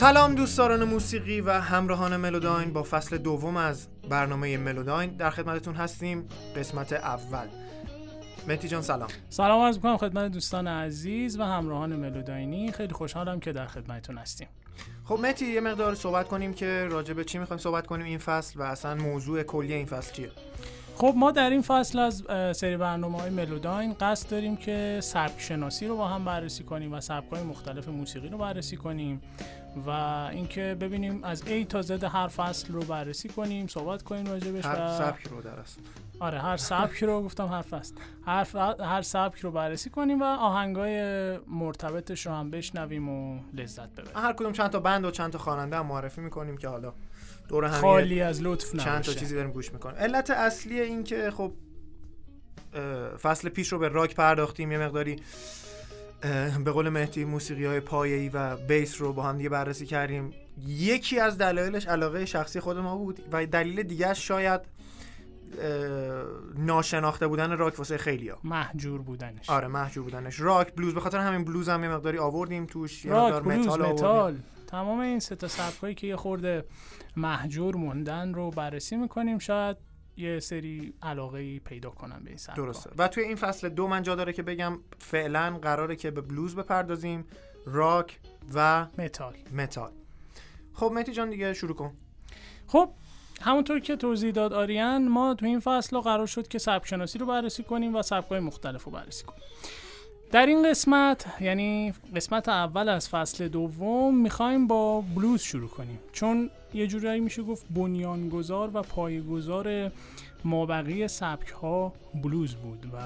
سلام دوستداران موسیقی و همراهان ملوداین. با فصل دوم از برنامه ملوداین در خدمتتون هستیم. قسمت اول. مهدی جان سلام. سلام عرض می‌کنم خدمت دوستان عزیز و همراهان ملوداینی. خیلی خوشحالم که در خدمتتون هستیم. خب مهدی یه مقدار صحبت کنیم که راجع به چی می‌خوایم صحبت کنیم این فصل و اصلا موضوع کلی این فصل چیه؟ خب ما در این فصل از سری برنامه های ملوداین قصد داریم که سبک شناسی رو با هم بررسی کنیم و سبک های مختلف موسیقی رو بررسی کنیم و اینکه ببینیم از A تا Z هر فصل رو بررسی کنیم صحبت کنیم راجبش هر سبک رو درست آره هر سبک رو گفتم هر فصل. هر, هر سبک رو بررسی کنیم و آهنگای مرتبطش رو هم بشنویم و لذت ببریم. هر کدوم چند تا بند و چند تا خواننده معرفی می‌کنیم که حالا دور هم خالی از لطف چند تا چیزی داریم گوش می‌کنیم. علت اصلی این که خب فصل پیش رو به راک پرداختیم یه مقداری به قول مهدی موسیقی های پایه‌ای و base رو با هم دیگه بررسی کردیم. یکی از دلایلش علاقه شخصی خود ما بود و دلیل دیگه شاید ناشناخته بودن راک واسه خیلیا مهجور بودنش. آره مهجور بودنش. راک بلوز به خاطر همین بلوز هم یه مقداری آوردیم توش راک بلوز متال, متال. تمام این سه تا سبکایی که یه خورده مهجور موندن رو بررسی می‌کنیم. شاید یه سری علاقه پیدا کنم به این سبک درسته. و توی این فصل دو من جا داره که بگم فعلا قراره که به بلوز بپردازیم. راک و متال. متال. خب مهدی جان دیگه شروع کن. خب همونطور که توضیح داد آریان ما تو این فصل قرار شد که سبک شناسی رو بررسی کنیم و سبک‌های مختلف رو بررسی کنیم. در این قسمت یعنی قسمت اول از فصل دوم می‌خوایم با بلوز شروع کنیم. چون یه جورایی میشه گفت بنیانگذار و پایگذار مابقی سبک ها بلوز بود و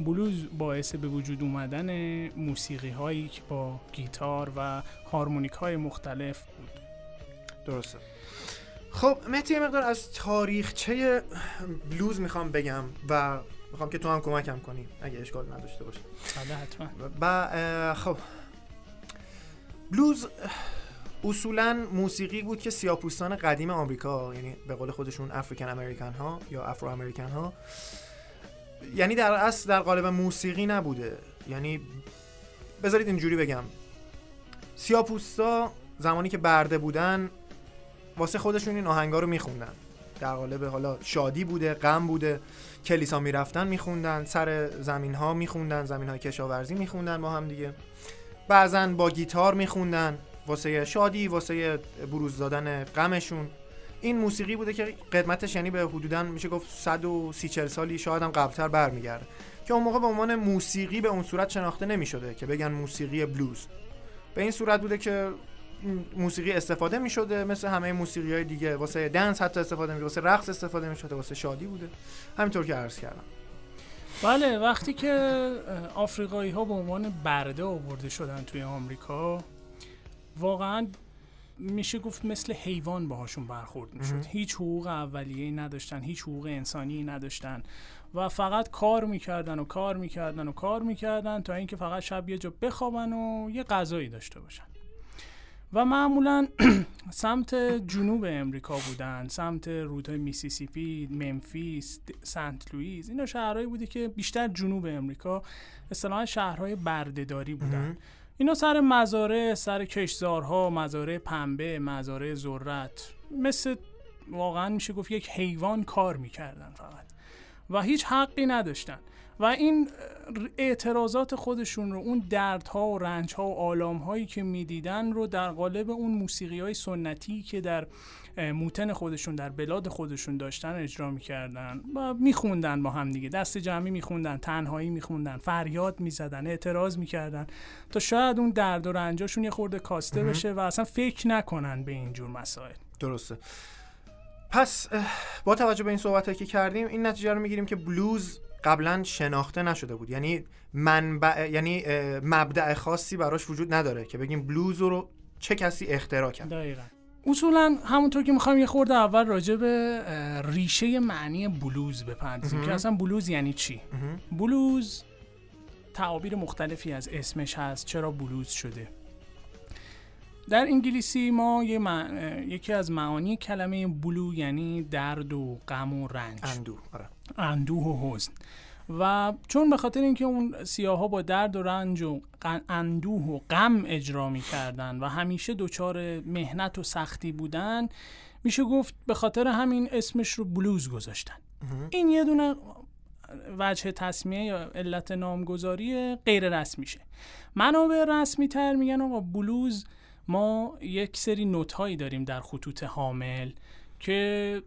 بلوز باعث به وجود اومدن موسیقی هایی که با گیتار و هارمونیک های مختلف بود. درسته. خب یه مقدار از تاریخچه بلوز می‌خوام بگم و می‌خوام که تو هم کمکم کنی اگه اشکال نداشته باشه. بله حتما. و خب. بلوز اصولا موسیقی بود که سیاپوستان قدیم آمریکا یعنی به قول خودشون افریکن امریکن ها یا افرو امریکن ها یعنی در اصل در قالب موسیقی نبوده. یعنی بذارید اینجوری بگم. سیاپوستا زمانی که برده بودن واسه خودشون این آهنگا رو میخوندن. در قالب حالا شادی بوده غم بوده. کلیسا می‌رفتن میخوندن سر زمین ها میخوندن زمین های کشاورزی میخوندن با هم دیگه. بعضا با گیتار میخوندن واسه شادی واسه بروز دادن غمشون. این موسیقی بوده که قدمتش یعنی به حدودا میشه گفت 130 40 سالی شاید هم قبلتر برمیگرده. که اون موقع به عنوان موسیقی به اون صورت شناخته نمی‌شده که بگن موسیقی بلوز. به این صورت بوده که موسیقی استفاده می شده مثل همه موسیقی های دیگه. واسه دنس حتی استفاده می واسه رقص استفاده می شده واسه شادی بوده. همینطور که عرض کردم. بله وقتی که آفریقایی ها به عنوان برده آورده شدن توی آمریکا واقعا میشه گفت مثل حیوان باهاشون برخورد می‌شد. هیچ حقوق اولیه نداشتن هیچ حقوق انسانی نداشتن. و فقط کار می‌کردن و کار می‌کردن و کار می‌کردن تا اینکه فقط شب یه جا بخوابن و یه غذایی داشته باشن. و معمولا سمت جنوب امریکا بودن سمت رودهای میسیسیپی، ممفیس، سنت لوئیس اینا شهرهایی بوده که بیشتر جنوب امریکا اصطلاحا شهرهای بردهداری بودن. اینا سر مزارع سر کشزارها مزارع پنبه مزارع ذرت مثل واقعا میشه گفت یک حیوان کار می‌کردن فقط. و هیچ حقی نداشتن. و این اعتراضات خودشون رو اون دردها و رنجها و آلام هایی که می‌دیدن رو در قالب اون موسیقی های سنتی که در موتن خودشون در بلاد خودشون داشتن اجرا می‌کردن و میخوندن با هم دیگه. دست جمعی میخوندن تنهایی میخوندن فریاد می‌زدن اعتراض می‌کردن تا شاید اون درد و رنجاشون یه خورده کاسته بشه و اصلا فکر نکنن به اینجور مسائل. درسته. پس با توجه به این صحبت که کردیم این نتیجه رو می‌گیریم که بلوز قبلا شناخته نشده بود. یعنی منبع یعنی مبدع خاصی براش وجود نداره که بگیم بلوز رو چه کسی اختراع کرد. دقیقا. اصولا همونطور که می‌خوایم یه خورده اول راجع به ریشه معنی بلوز بپردازیم که اصلا بلوز یعنی چی؟ بلوز تعابیر مختلفی از اسمش هست. چرا بلوز شده؟ در انگلیسی ما یه یکی از معانی کلمه بلو یعنی درد و غم و رنج. اندوه آره. اندوه و حزن. و چون به خاطر اینکه اون سیاها با درد و رنج و اندوه و غم اجرا می‌کردن و همیشه دچار مهنت و سختی بودن میشه گفت به خاطر همین اسمش رو بلوز گذاشتن. این یه دونه وجه تصمیه یا علت نامگذاری غیر رسمیشه. منابع رسمی تر میگن آقا بلوز ما یک سری نوت هایی داریم در خطوط حامل که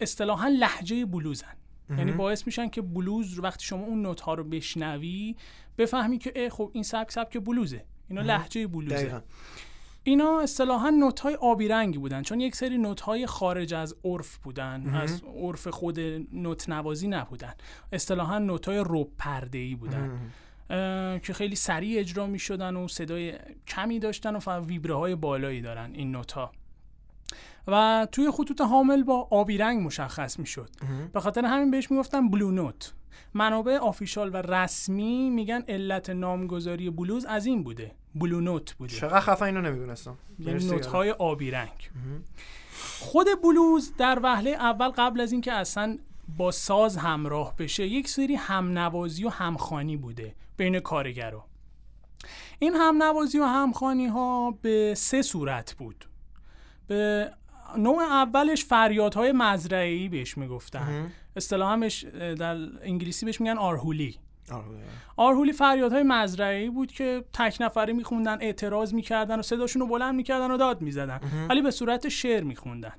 اصطلاحا لحجه بلوزن. یعنی باعث میشن که بلوز وقتی شما اون نوت ها رو بشنوی بفهمی که خب این سبک سبک بلوزه. اینا لحجه بلوزه. اینا اصطلاحا نوت های آبی رنگی بودن چون یک سری نوت های خارج از عرف بودن از عرف خود نوت نوازی نبودن. اصطلاحا نوت های روب پرده ای بودن که خیلی سریع اجرا می شدن و صدای کمی داشتن و ویبره های بالایی دارن این نوت ها و توی خطوط حامل با آبی رنگ مشخص می شد به خاطر همین بهش می‌گفتن بلو نوت منابع آفیشال و رسمی میگن علت نامگذاری بلوز از این بوده. بلو نوت بوده. چقدر خفه اینو نمی‌دونستم. یعنی نوت های آبی رنگ. خود بلوز در وهله اول قبل از اینکه اصلا با ساز همراه بشه یک سری همنوازی و همخانی بوده. بین کارگرا. این همنوازی و همخانی ها به سه صورت بود. به نوع اولش فریادهای مزرعی بهش می‌گفتن. اصطلاحش در انگلیسی بهش میگن آرهولی. آرهولی. فریادهای مزرعی بود که تک نفره میخوندن اعتراض می‌کردن و صداشون رو بلند می‌کردن و داد می‌زدن. ولی به صورت شعر میخوندن.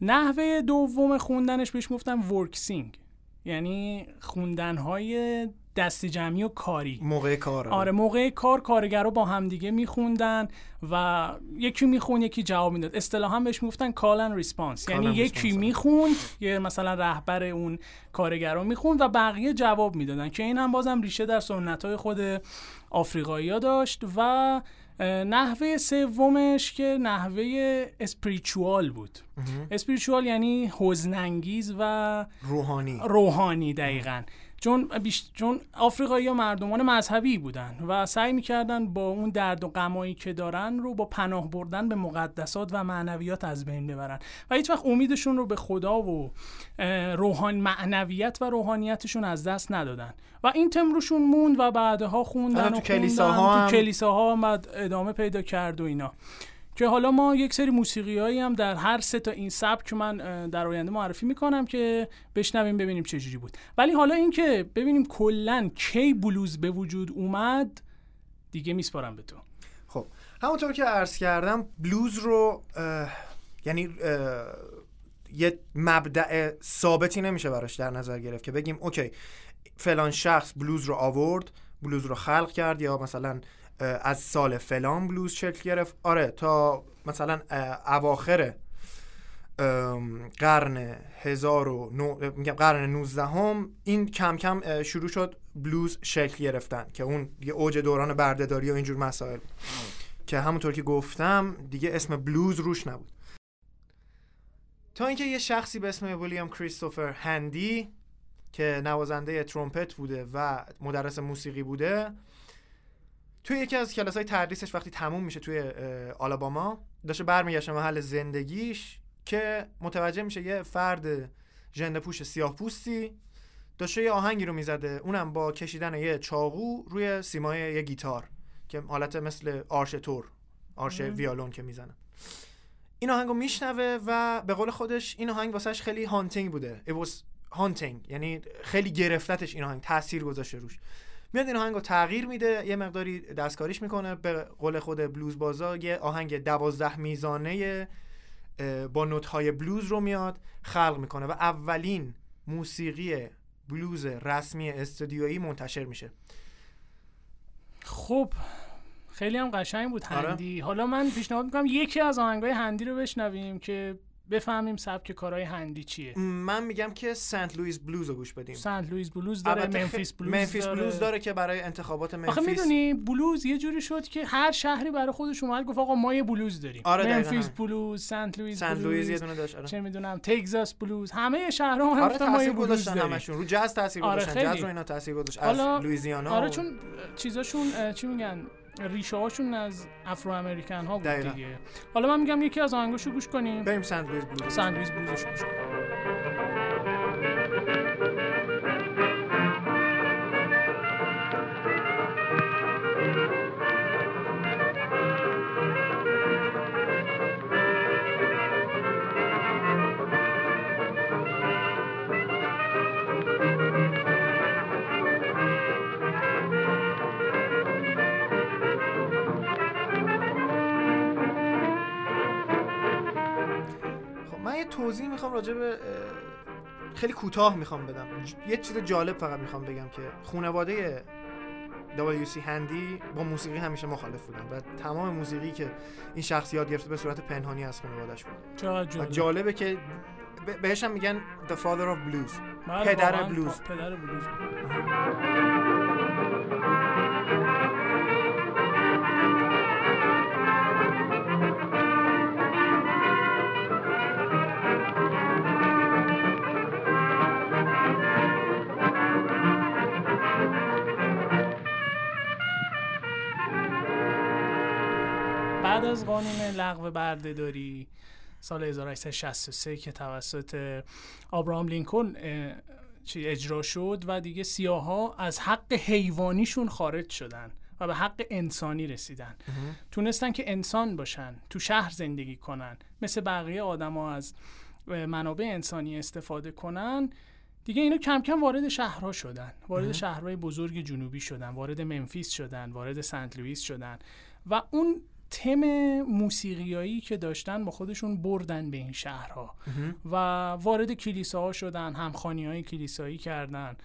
نحوه دوم خوندنش بهش می‌گفتن work song. یعنی خوندنهای دست جمعی و کاری. موقع کار. آره موقع کار کارگرا با همدیگه میخوندن و یکی می‌خوند یکی جواب می‌داد. اصطلاحا بهش می‌گفتن call and response یعنی یکی می‌خوند یه مثلا رهبر اون کارگرا می‌خوند و بقیه جواب می‌دادن که این هم بازم ریشه در سنت های خود آفریقایی داشت و نحوه سومش که نحوه اسپریچوال بود. اسپریچوال یعنی حزنانگیز و روحانی. روحانی دقیقا. چون بیش... چون آفریقایی ها مردمان مذهبی بودن و سعی می‌کردن با اون درد و غمایی که دارن رو با پناه بردن به مقدسات و معنویات از بین ببرن و هیچ وقت امیدشون رو به خدا و روحان معنویت و روحانیتشون از دست ندادن و این تمروشون موند و بعدها خوندن تو کلیساها تو کلیساها ادامه پیدا کرد و اینا. که حالا ما یک سری موسیقی هایی هم در هر سه تا این سبک من در آینده معرفی می‌کنم که بشنویم ببینیم چجوری بود. ولی حالا اینکه ببینیم کلا کی بلوز به وجود اومد دیگه میسپارم به تو. خب همونطور که عرض کردم بلوز رو یعنی یه مبدع ثابتی نمیشه براش در نظر گرفت که بگیم اوکی فلان شخص بلوز رو آورد بلوز رو خلق کرد یا مثلا از سال فلان بلوز شکل گرفت آره تا مثلا اواخر قرن هزار و. میگم قرن 19 هم این کم کم شروع شد بلوز شکل گرفتن که اون یه اوج دوران بردهداری و اینجور مسائل که همونطور که گفتم دیگه اسم بلوز روش نبود تا اینکه یه شخصی به اسم ویلیام کریستوفر هندی که نوازنده ترومپت بوده و مدرس موسیقی بوده توی یکی از کلاس های تدریسش وقتی تموم میشه توی آلاباما داشته برمیگشته محل زندگیش که متوجه میشه یه فرد ژنده پوش سیاه پوستی داشته یه آهنگی رو می‌زده. اونم با کشیدن یه چاقو روی سیمای یه گیتار که حالت مثل آرش تور آرش ویالون که می‌زنه. این آهنگو میشنوه و به قول خودش این آهنگ واسهش خیلی هانتینگ بوده. It was haunting یعنی خیلی گرفتتش این آهنگ تاثیر گذاشته روش. میاد این آهنگ رو تغییر میده یه مقداری دستکاریش می‌کنه. به قول خود بلوز بازا یه آهنگ دوازده میزانه با نوت های بلوز رو میاد خلق می‌کنه و اولین موسیقی بلوز رسمی استودیویی منتشر میشه. خب خیلی هم قشنگ بود آره. هندی. حالا من پیشنهاد می‌کنم یکی از آهنگای هندی رو بشنویم که بفهمیم سبک کارهای هندی چیه. من میگم که سنت لوئیس بلوز رو گوش بدیم. سنت لوئیس بلوز داره ممفیس بلوز ممفیس داره. بلوز داره که برای انتخابات آخه ممفیس می‌دونی بلوز یه جوری شد که هر شهری برای خودش اومد گفت آقا ما یه بلوز داریم. آره، ممفیس. بلوز سنت لوئیس سنت لوئیس یه دونه داشت آره. چه می‌دونم تگزاس بلوز همه شهرها هم آره ما یه بلوز داریم. همشون. رو جاز تاثیر آره، گذاشتن خیلی. جاز رو اینا تاثیر گذاشت. از لوئیزیانا آره چون چیزاشون چی میگن؟ ریشه هاشون از افرو امریکن ها بود دقیقاً. دیگه. حالا من میگم یکی از آهنگاشو گوش کنیم. بریم سنت لوئیس بلوز سنت لوئیس بلوزشو گوش کنیم. می‌خوام راجع به خیلی کوتاه می‌خوام بدم. یه چیز جالب فقط می‌خوام بگم که خانواده WC هندی با موسیقی همیشه مخالف بودن و تمام موسیقی که این شخصیات گرفته به صورت پنهانی از خانوادهش بود. و جالب جالبه که بهش هم میگن The Father of Blues بله، پدر بلوز. پدر بلوز. قانون لغو بردهداری سال 1863 که توسط آبراهام لینکلن اجرا شد و دیگه سیاها از حق حیوانیشون خارج شدن و به حق انسانی رسیدن. تونستن که انسان باشن تو شهر زندگی کنن مثل بقیه آدما از منابع انسانی استفاده کنن. دیگه اینا کم کم وارد شهرها شدن. وارد شهرهای بزرگ جنوبی شدن وارد منفیس شدن وارد سنت لوئیس شدن. و اون تم موسیقیایی که داشتن با خودشون بردن به این شهرها. و وارد کلیساها شدن همخانی های کلیسایی کردن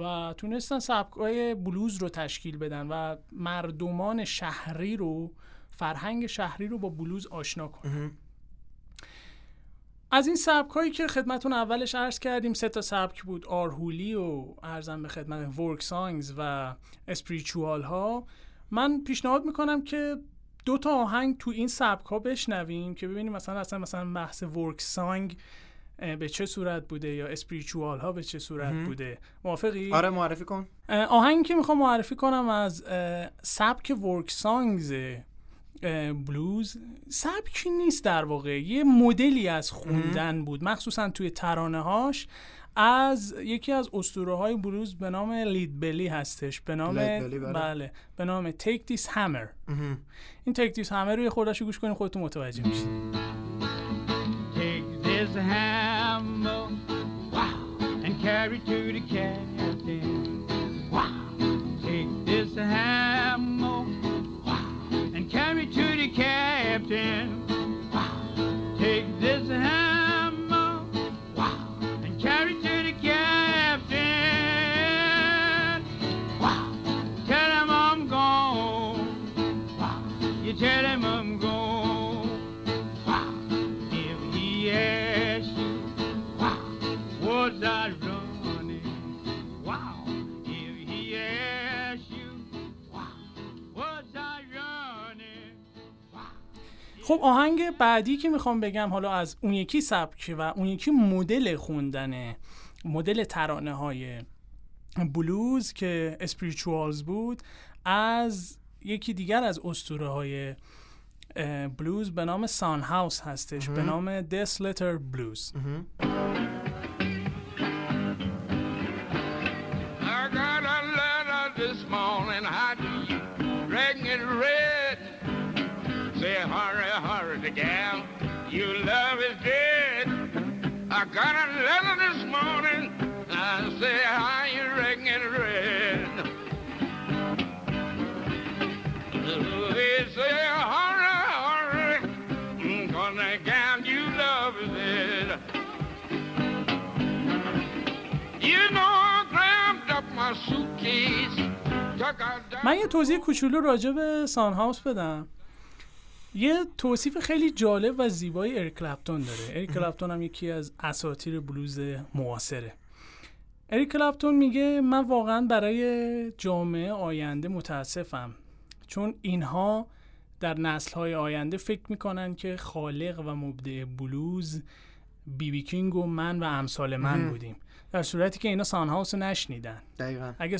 و تونستن سبکای بلوز رو تشکیل بدن و مردمان شهری رو فرهنگ شهری رو با بلوز آشنا کنن. از این سبک هایی که خدمتون اولش عرض کردیم سه تا سبک بود. آرهولی و ارزم به خدمت ورک سانگز و اسپریچوال ها. من پیشنهاد می‌کنم که دو تا آهنگ تو این سبک ها بشنویم که ببینیم مثلا اصلا مثلا بحث ورک سانگ به چه صورت بوده یا اسپریچوال ها به چه صورت بوده. موافقی؟ آره معرفی کن. آهنگی که می‌خوام معرفی کنم از سبک ورک سانگز بلوز. سبکی نیست در واقع. یه مدلی از خوندن بود. مخصوصا توی ترانه هاش از یکی از اسطوره های بلوز به نام لید بلی هستش. به نام بله. بله. به نام تیک دیس همر این تیک دیس همر رو یه خوردش گوش کنین خودتون متوجه میشید Take this hammer, and carry to the خب آهنگ بعدی که می‌خوام بگم حالا از اون یکی سبک و اون یکی مدل خوندن مدل ترانه های بلوز که اسپریچوالز بود از یکی دیگر از اسطوره های بلوز به نام سان هاوس هستش به نام دس لتر بلوز hurry, the gal, your love is dead. I got a letter this morning, I say, how you reckon it read? They say, hurry, hurry, mm, cause the gal you love is dead. You know, I grabbed up my suitcase, took out down. من یه توضیح کوچولو راجع به سان هاوس بدم یه توصیف خیلی جالب و زیبای اریک کلپتون داره. اریک کلپتون هم یکی از اساطیر بلوز معاصره. اریک کلپتون میگه من واقعا برای جامعه آینده متاسفم چون اینها در نسل‌های آینده فکر می‌کنن که خالق و مبدع بلوز بی بی کینگ و من و امثال من. بودیم. در صورتی که اینا سان هاوس رو نشنیدن دقیقا اگه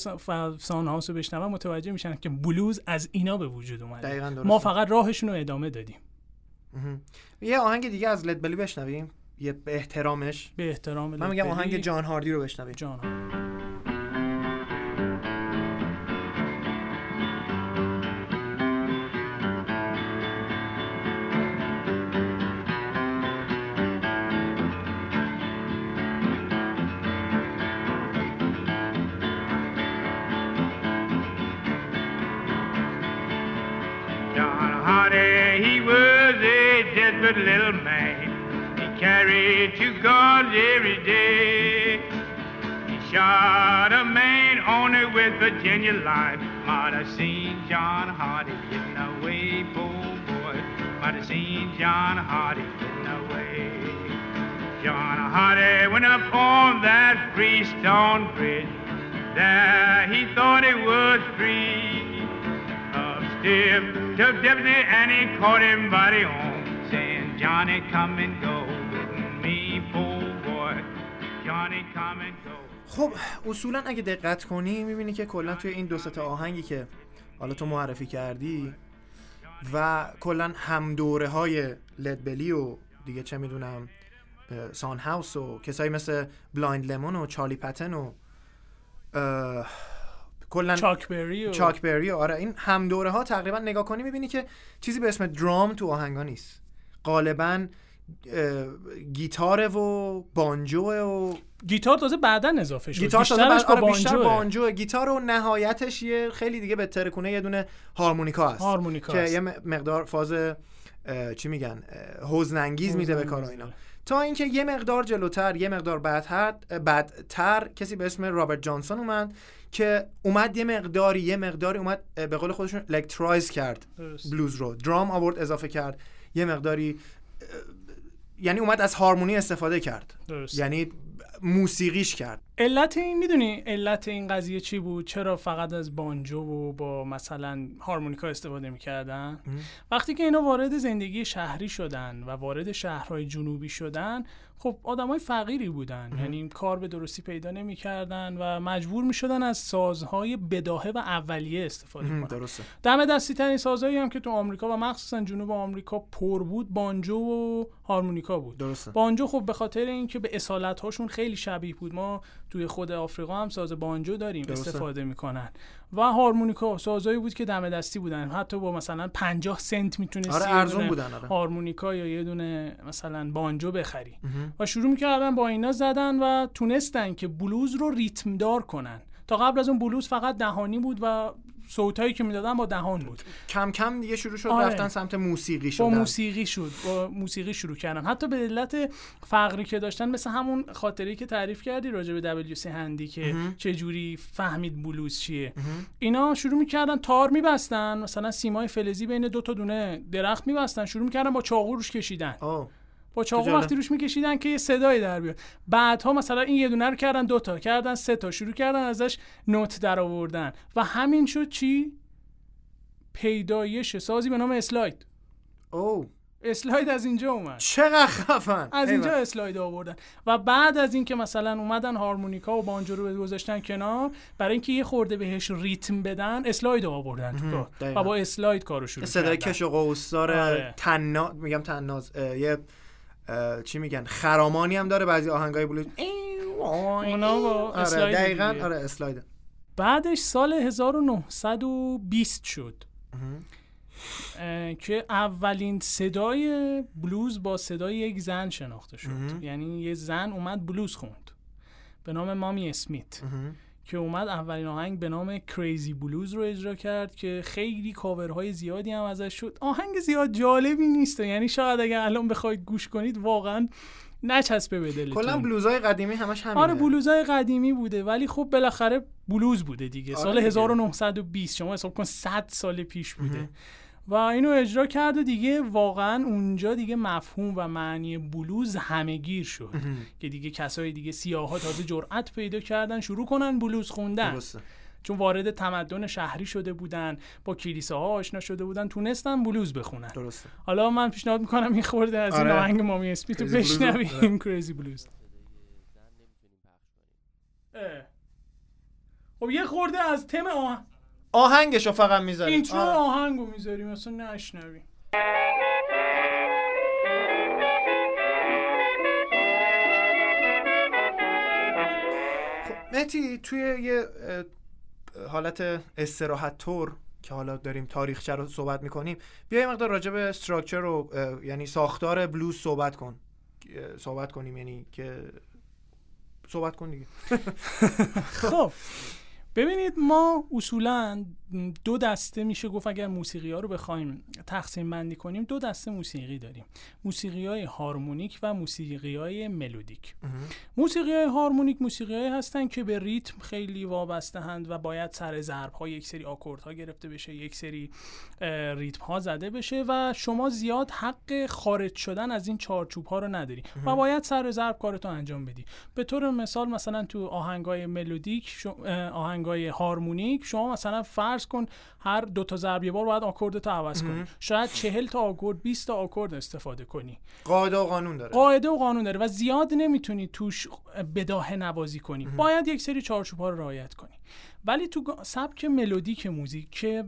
سان هاوس رو بشنون متوجه میشن که بلوز از اینا به وجود اومده. ما فقط راهشون رو ادامه دادیم. یه آهنگ دیگه از لد بلی بشنویم یه به احترامش به احترام من میگم. آهنگ جان هاردی رو بشنویم جان ها. Virginia line. Might have seen John Hardy getting away, poor boy. Might have seen John Hardy getting away. John Hardy went up on that freestone bridge. There he thought it was free. Up stiff took deputy and he caught him by the arm, saying, Johnny, come and go with me, poor boy. Johnny, come and go. خب اصولا اگه دقت کنی می‌بینی که کلا توی این دو تا آهنگی که حالا تو معرفی کردی و کلا هم دوره های لدبلی و دیگه چه می‌دونم سان هاوس و کسایی مثل بلایند لمون و چارلی پتن و کلا چاک بری و چاک بری و آره این هم دوره ها تقریبا نگاه کنی می‌بینی که چیزی به اسم درام تو آهنگا نیست. غالبا گیتاره و بانجوه و گیتار تازه بعدا اضافه شد. گیتار تازه بعد- آره بیشتر بانجوه. بانجو گیتار و نهایتش یه خیلی دیگه به ترکونه یه دونه هارمونیکا هست. هارمونیکا که هست. یه مقدار فاز چی میگن؟ حزن‌انگیز میده به کار اینا. تا اینکه یه مقدار جلوتر یه مقدار بعدتر بعدتر کسی به اسم رابرت جانسون اومد که اومد یه مقداری یه مقداری اومد به قول خودشون electrize کرد. درست. بلوز رو. درام آورد اضافه کرد. یه مقداری یعنی اومد از هارمونی استفاده کرد درست. یعنی موسیقیش کرد علت این می‌دونی علت این قضیه چی بود؟ چرا فقط از بانجو و با مثلا هارمونیکا استفاده می‌کردن؟ وقتی که اینا وارد زندگی شهری شدن و وارد شهرهای جنوبی شدن خب آدمای فقیری بودن. یعنی کار به درستی پیدا نمی‌کردن و مجبور می‌شدن از سازهای بداهه و اولیه استفاده کنن. درسته. دم دستی ترین سازهایی هم که تو آمریکا و مخصوصا جنوب آمریکا پر بود بانجو و هارمونیکا بود. درسته. بانجو خب به خاطر اینکه به اصالت هاشون خیلی شبیه بود. ما توی خود آفریقا هم ساز بانجو داریم درسته. استفاده می‌کنن. و هارمونیکا سازهایی بود که دم دستی بودن. حتی با مثلا 50 سنت می‌تونستی آره ارزون بودن آره. هارمونیکا یا یه دونه مثلا بانجو بخری. و شروع می‌کردن با اینا زدن و تونستن که بلوز رو ریتم دار کنن. تا قبل از اون بلوز فقط دهانی بود و صوتایی که می‌دادن با دهان بود. کم کم دیگه شروع شد آره. رفتن سمت موسیقی با شدن. موسیقی شد با موسیقی شروع کردن. حتی به علت فقری که داشتن مثل همون خاطری که تعریف کردی راجع به WC هندی که چه جوری فهمید بلوز چیه. اینا شروع می‌کردن تار میبستن مثلا سیمای فلزی بین دو تا دونه درخت میبستن شروع می‌کردن با چاقو روش کشیدن. اوه با چاقو. وقتی روش میکشیدن که یه صدایی در بیاد بعدها مثلا این یه دونه رو کردن دوتا کردن سه تا شروع کردن ازش نوت در آوردن و همین شد چی پیدایش سازی به نام اسلاید اوه اسلاید از اینجا اومد چقدر خفن از. اینجا اسلاید آوردن و بعد از اینکه مثلا اومدن هارمونیکا و بانجو رو گذاشتن کنار برای اینکه یه خورده بهش ریتم بدن اسلاید آوردن تو کار. و با اسلاید کارو شروع صدای کردن. کش و قوسدار آره. تناز میگم تناز اه، یه چی میگن؟ خرامانی هم داره بعضی آهنگای بلوز. اونا با آره دقیقاً دیگه. آره اسلاید بعدش سال 1920 شد. که اولین صدای بلوز با صدای یک زن شناخته شد. یعنی یه زن اومد بلوز خوند. به نام مامی اسمیت. که اومد اولین آهنگ به نام کریزی بلوز رو اجرا کرد که خیلی کاورهای زیادی هم ازش شد. آهنگ زیاد جالبی نیست. یعنی شاید اگر الان بخواید گوش کنید واقعا نچسبه به دلتون. کلا بلوزای قدیمی همش همینه. آره بلوزای قدیمی بوده. ولی خب بالاخره بلوز بوده دیگه. آره سال دیگه. 1920 شما حساب کن 100 سال پیش بوده. و اینو اجرا کرد و دیگه واقعا اونجا دیگه مفهوم و معنی بلوز همه گیر شد. که دیگه کسای دیگه سیاه ها تازه جرأت پیدا کردن شروع کنن بلوز خوندن. درسته. چون وارد تمدن شهری شده بودن با کلیساها آشنا شده بودن تونستن بلوز بخونن. درسته. حالا من پیشنهاد می‌کنم این خورده از این آره. آهنگ مامی اسپی تو بشنویم کریزی بلوز. خب یه خورده از تم آهنگ آهنگشو فقط می‌ذاریم اینترو آهنگو می‌ذاریم اصلا نشنویم خب مهتی توی یه حالت استراحت تور که حالا داریم تاریخچه رو صحبت می‌کنیم بیا یه مقدار راجع به استراکچر رو یعنی ساختار بلوز صحبت کن. صحبت کنیم یعنی که صحبت کن دیگه. خب. ببینید ما اصولا دو دسته میشه گفت اگر موسیقی ها رو بخوایم تقسیم بندی کنیم دو دسته موسیقی داریم. موسیقی های هارمونیک و موسیقی های ملودیک. موسیقی های هارمونیک موسیقی های هستن که به ریتم خیلی وابسته هند و باید سر ضرب ها یک سری آکورد ها گرفته بشه یک سری ریتم ها زده بشه و شما زیاد حق خارج شدن از این چارچوب ها رو نداری و باید سر ضرب کارتو انجام بدی. به طور مثال مثلا تو آهنگای ملودیک آهنگای هارمونیک شما مثلا فرض کن. هر دو تا ضرب یه بار باید آکوردتو عوض کنی. شاید چهل تا آکورد 20 تا آکورد استفاده کنی. قاعده و قانون داره. قاعده و قانون داره و زیاد نمی‌تونی توش بداهه نوازی کنی. باید یک سری چارچوب ها رو رعایت کنی. ولی تو سبک ملودیک موزیک که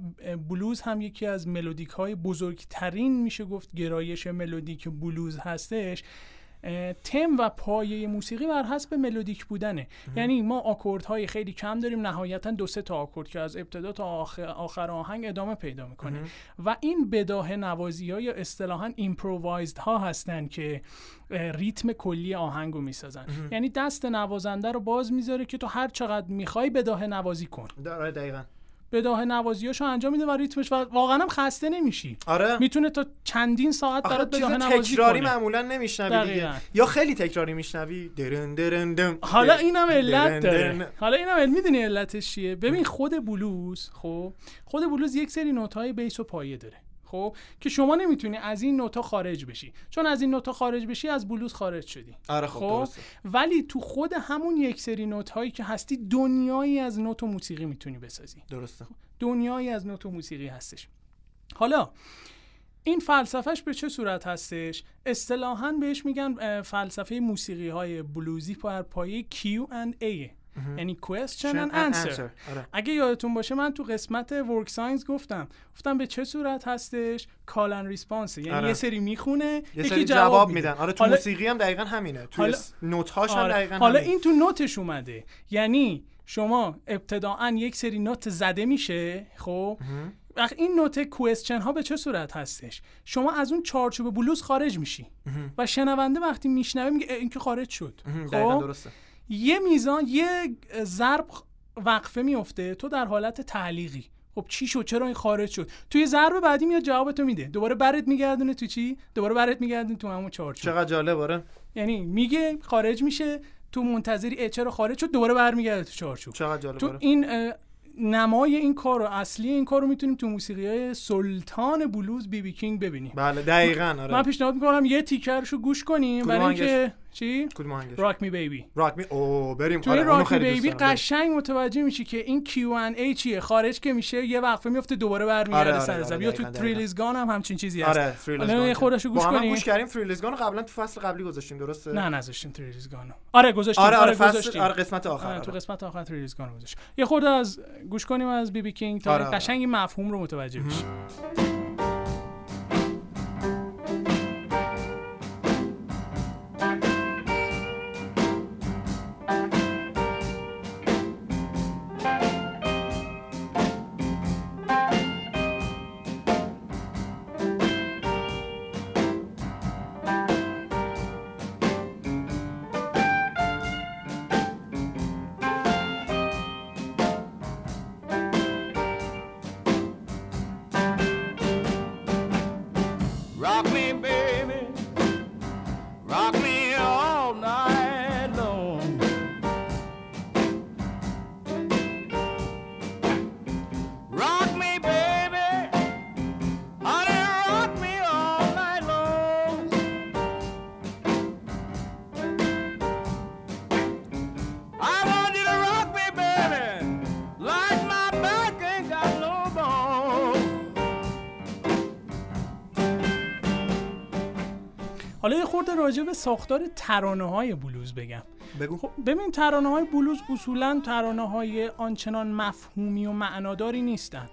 بلوز هم یکی از ملودیک های بزرگترین میشه گفت گرایش ملودیک بلوز هستش تم و پایه موسیقی بر حسب ملودیک بودنه. یعنی ما آکورد های خیلی کم داریم نهایتا دو سه تا آکورد که از ابتدا تا آخر, آخر آهنگ ادامه پیدا می‌کنه. و این بداهه نوازی ها یا اصطلاحا ایمپرووایزد ها هستن که ریتم کلی آهنگو می‌سازن. یعنی دست نوازنده رو باز می‌ذاره که تو هر چقدر می‌خوای بداهه نوازی کن. داره دقیقا. بداهه نوازیاشو انجام میده و ریتمش و واقعا هم خسته نمیشی. آره. می‌تونه تا چندین ساعت برات چیز بداهه نوازی تکراری کنه. معمولا نمیشنوی دیگه. یا خیلی تکراری میشنوی. درن درن دن حالا اینم علت درن. داره. حالا اینم علت می‌دونی علتش چیه؟ ببین خود بلوز خب؟ خود بلوز یک سری نوت‌های بیس و پایه داره. خب که شما نمی‌تونی از این نوتا خارج بشی. چون از این نوتا خارج بشی از بلوز خارج شدی. آره خب درسته. ولی تو خود همون یک سری نوت هایی که هستی دنیایی از نوت و موسیقی می‌تونی بسازی. درسته. دنیایی از نوت و موسیقی هستش. حالا این فلسفهش به چه صورت هستش؟ اصطلاحا بهش میگن فلسفه موسیقی های بلوزی بر پایه Q and A. یعنی question and answer. آره. اگه یادتون باشه من تو قسمت work songs گفتم. گفتم به چه صورت هستش call and response یعنی آره. یه سری می‌خونه یه سری جواب, جواب. میدن. آره تو حالا- موسیقی هم دقیقا همینه. تو حالا- نوت‌هاش هم آره. دقیقا حالا همینه. این تو نوتش اومده. یعنی شما ابتداعا یک سری نوت زده میشه خب؟ وقت این نوت کوئسچن ها به چه صورت هستش؟ شما از اون چارچوب بلوز خارج میشی. و شنونده وقتی میشنوه میگه این که خارج شد. خب؟ درسته. یه میزان یه ضرب وقفه میفته تو در حالت تعلیقی. خب چی شد؟ چرا این خارج شد؟ توی ضرب بعدی میاد جوابتو میده. دوباره برت میگردونه تو چی؟ دوباره برت میگردونه تو همون چارچوب چقدر جالب آره. یعنی میگه خارج میشه تو منتظری چرا خارج شد؟ دوباره برمیگرده تو چارچوب چقدر جالب تو آره. این نمای این کار و اصلی این کار رو می‌تونیم تو موسیقی های سلطان بلوز بی بی کینگ ببینیم. بله دقیقا من آره. پیشنهاد می‌کنم یه تیکه‌شو گوش کنیم. برای اینکه چی؟ کدوم آهنگش؟ Rock Me Baby، Rock Me او بریم. تو آره Rock Me Baby. قشنگ متوجه میشی که این Q&A چیه؟ خارج که میشه یه وقفه میفته دوباره برمیگرده آره، آره، سر آره، یا تو Thrill Is Gone هم همچین چیزی هست. آره یه خودشو گوش کنیم گوش کردیم Thrill Is Gone رو قبلا تو فصل قبلی گذاشتیم درسته؟ نه نذاشتیم Thrill Is Gone و آره گذاشتیم آره آره فصل گذاشتیم. آره قسمت آخر آره، تو آره. قسمت آخر Thrill Is Gone و گذاشت. یه خورده از گوش کنیم از بی بی کینگ تا آره، آره. قشنگ مفهوم رو متوجه بشیم خورده راجع به ساختار ترانه های بلوز بگم. بگو. خب ببین ترانه های بلوز اصولا ترانه های آنچنان مفهومی و معناداری نیستن.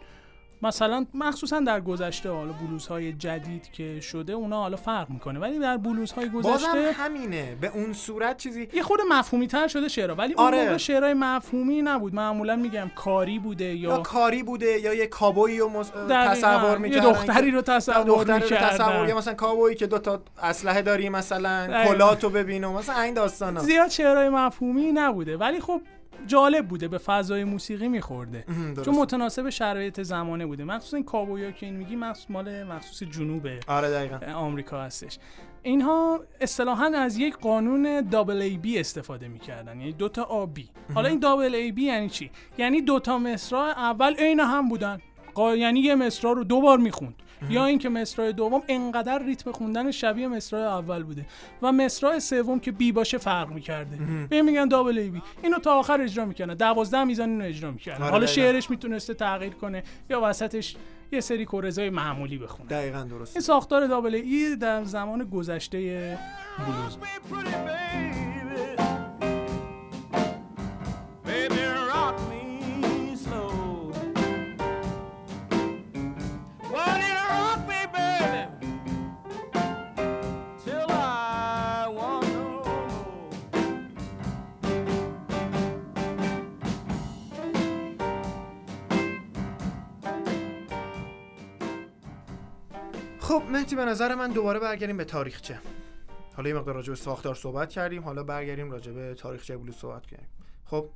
مثلا مخصوصا در گذشته حالا بلوز های جدید که شده اونا حالا فرق می‌کنه ولی در بلوز های بازم گذشته همینه به اون صورت چیزی یه خود مفهومی تر شده شعرها ولی آره. اون موقع شعرهای مفهومی نبود معمولا میگم کاری بوده یا یا کاری بوده یا یه کابویی رو. دقیقاً. تصور یه می‌کردن دختری رو تصور دختری رو. تصور یا مثلا کابویی که دو تا اسلحه داری مثلا. کلاتو ببین و مثلا این داستانا زیاد شعرهای مفهومی نبوده ولی خب جالب بوده به فضای موسیقی میخورده. چون متناسب شرایط زمانه بوده. مخصوصا این کابویا که این میگی مخصوص مال مخصوص جنوب آره دقیقا. آمریکا هستش. اینها اصطلاحا از یک قانون دابل ای بی استفاده می‌کردن. یعنی دوتا آ بی. حالا این دابل ای بی یعنی چی؟ یعنی دوتا مصرع اول عین هم بودن. قا- یعنی یه مصرع رو دو بار می‌خوند. یا اینکه مصرع دوم انقدر ریتم خوندن شبیه مصرع اول بوده و مصرع سوم که بی باشه فرق می‌کرده. به میگن دابل ای بی اینو تا آخر اجرا می‌کنه. دوازده میزان اینو اجرا می‌کردن آره، حالا. شعرش می‌تونسته تغییر کنه یا وسطش یه سری کورزای معمولی بخونه. دقیقا درست این ساختار دابل ای در زمان گذشته بلوز خب مهدی به نظر من دوباره برگردیم به تاریخچه حالا یه مقدار راجع به ساختار صحبت کردیم حالا برگردیم راجع به تاریخچه بلوز صحبت کردیم. خب.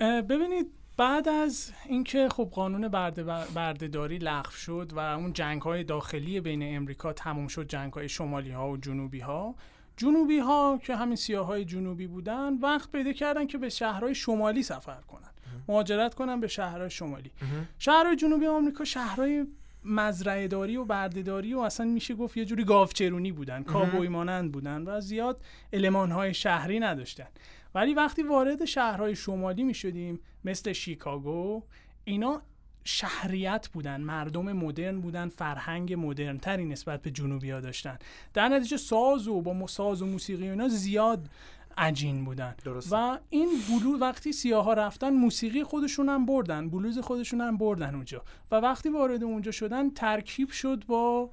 ببینید بعد از اینکه خب قانون برده بردهداری لغو شد و اون جنگ های داخلی بین امریکا تموم شد جنگ های شمالی ها و جنوبی ها جنوبی ها که همین سیاه های جنوبی بودن وقت پیدا کردن که به شهرهای شمالی سفر کنن. مهاجرت کنن به شهرهای شمالی. شهرهای جنوبی آمریکا شهرهای مزرعه داری و بردهداری و اصلا میشه گفت یه جوری گاوچرونی بودن کابوی مانند بودن و زیاد المانهای شهری نداشتن. ولی وقتی وارد شهرهای شمالی می شدیم مثل شیکاگو اینا شهریت بودن مردم مدرن بودن فرهنگ مدرن تری نسبت به جنوبی ها داشتن. در نتیجه ساز و با ساز و موسیقی و اینا زیاد عجین بودن درسته. و این بلوز وقتی سیاه ها رفتن موسیقی خودشون هم بردن بلوز خودشون هم بردن اونجا و وقتی وارد اونجا شدن ترکیب شد با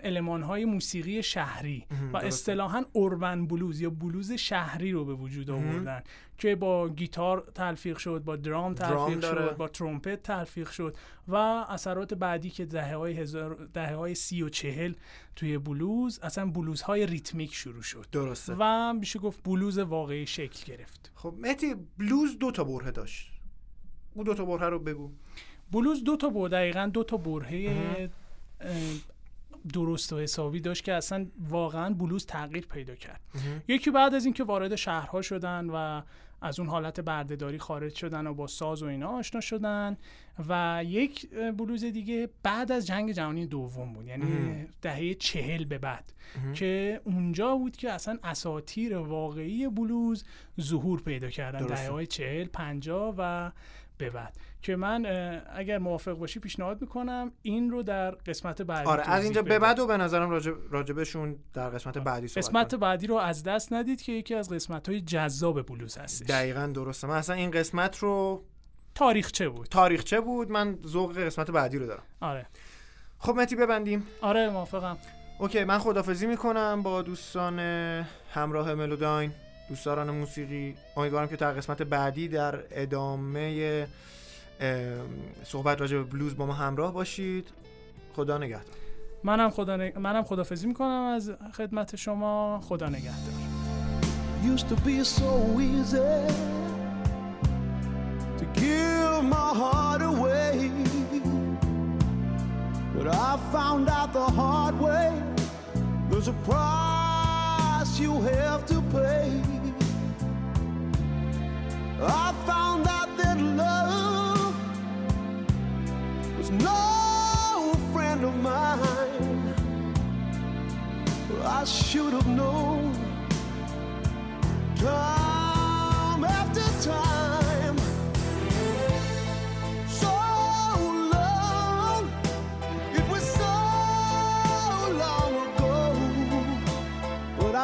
علمان های موسیقی شهری و. اصطلاحا اوربن بلوز یا بلوز شهری رو به وجود آوردن که با گیتار تلفیق شد با درام تلفیق. شد با ترومپت تلفیق شد و اثرات بعدی که دهه های, هزار... دهه های سی و چهل توی بلوز اصلا بلوز های ریتمیک شروع شد درسته. و میشه گفت بلوز واقعی شکل گرفت. خب مهدی بلوز دو تا برهه داشت. اون دو تا برهه رو بگو. بلوز دو تا بر دقیقا دو تا برهه اه، درست و حسابی داشت که اصلا واقعا بلوز تغییر پیدا کرد. یکی بعد از اینکه وارد شهرها شدن و از اون حالت بردهداری خارج شدن و با ساز و اینا آشنا شدن و یک بلوز دیگه بعد از جنگ جهانی دوم بود یعنی دهه چهل به بعد که اونجا بود که اصلا اساتیر واقعی بلوز ظهور پیدا کردن. درسته. دهه های چهل پنجاه و به بعد. که من اگر موافق باشی پیشنهاد می‌کنم این رو در قسمت بعدی آره از اینجا به. بعد و به نظرم راجب راجبشون در قسمت بعدی صحبت قسمت کنیم. بعدی رو از دست ندید که یکی از قسمت های جذاب بلوز هستش. دقیقا درسته. من اصلا این قسمت رو تاریخچه بود؟ تاریخچه بود؟ من ذوق قسمت بعدی رو دارم. آره. خب مهدی ببندیم. آره موافقم. اوکی من خدافزی می‌کنم با دوستان همراه ملوداین. دوستداران موسیقی امیدوارم که در قسمت بعدی در ادامه ام، صحبت راجع به بلوز با ما همراه باشید. خدا نگهدار. منم خدا نگ... منم خدافظی می‌کنم از خدمت شما. خدا نگهدار. Used to be so easy to give my heart away. But I found out the hard way. There's a you have to pay. I found out that love was no friend of mine. I should have known time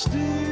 still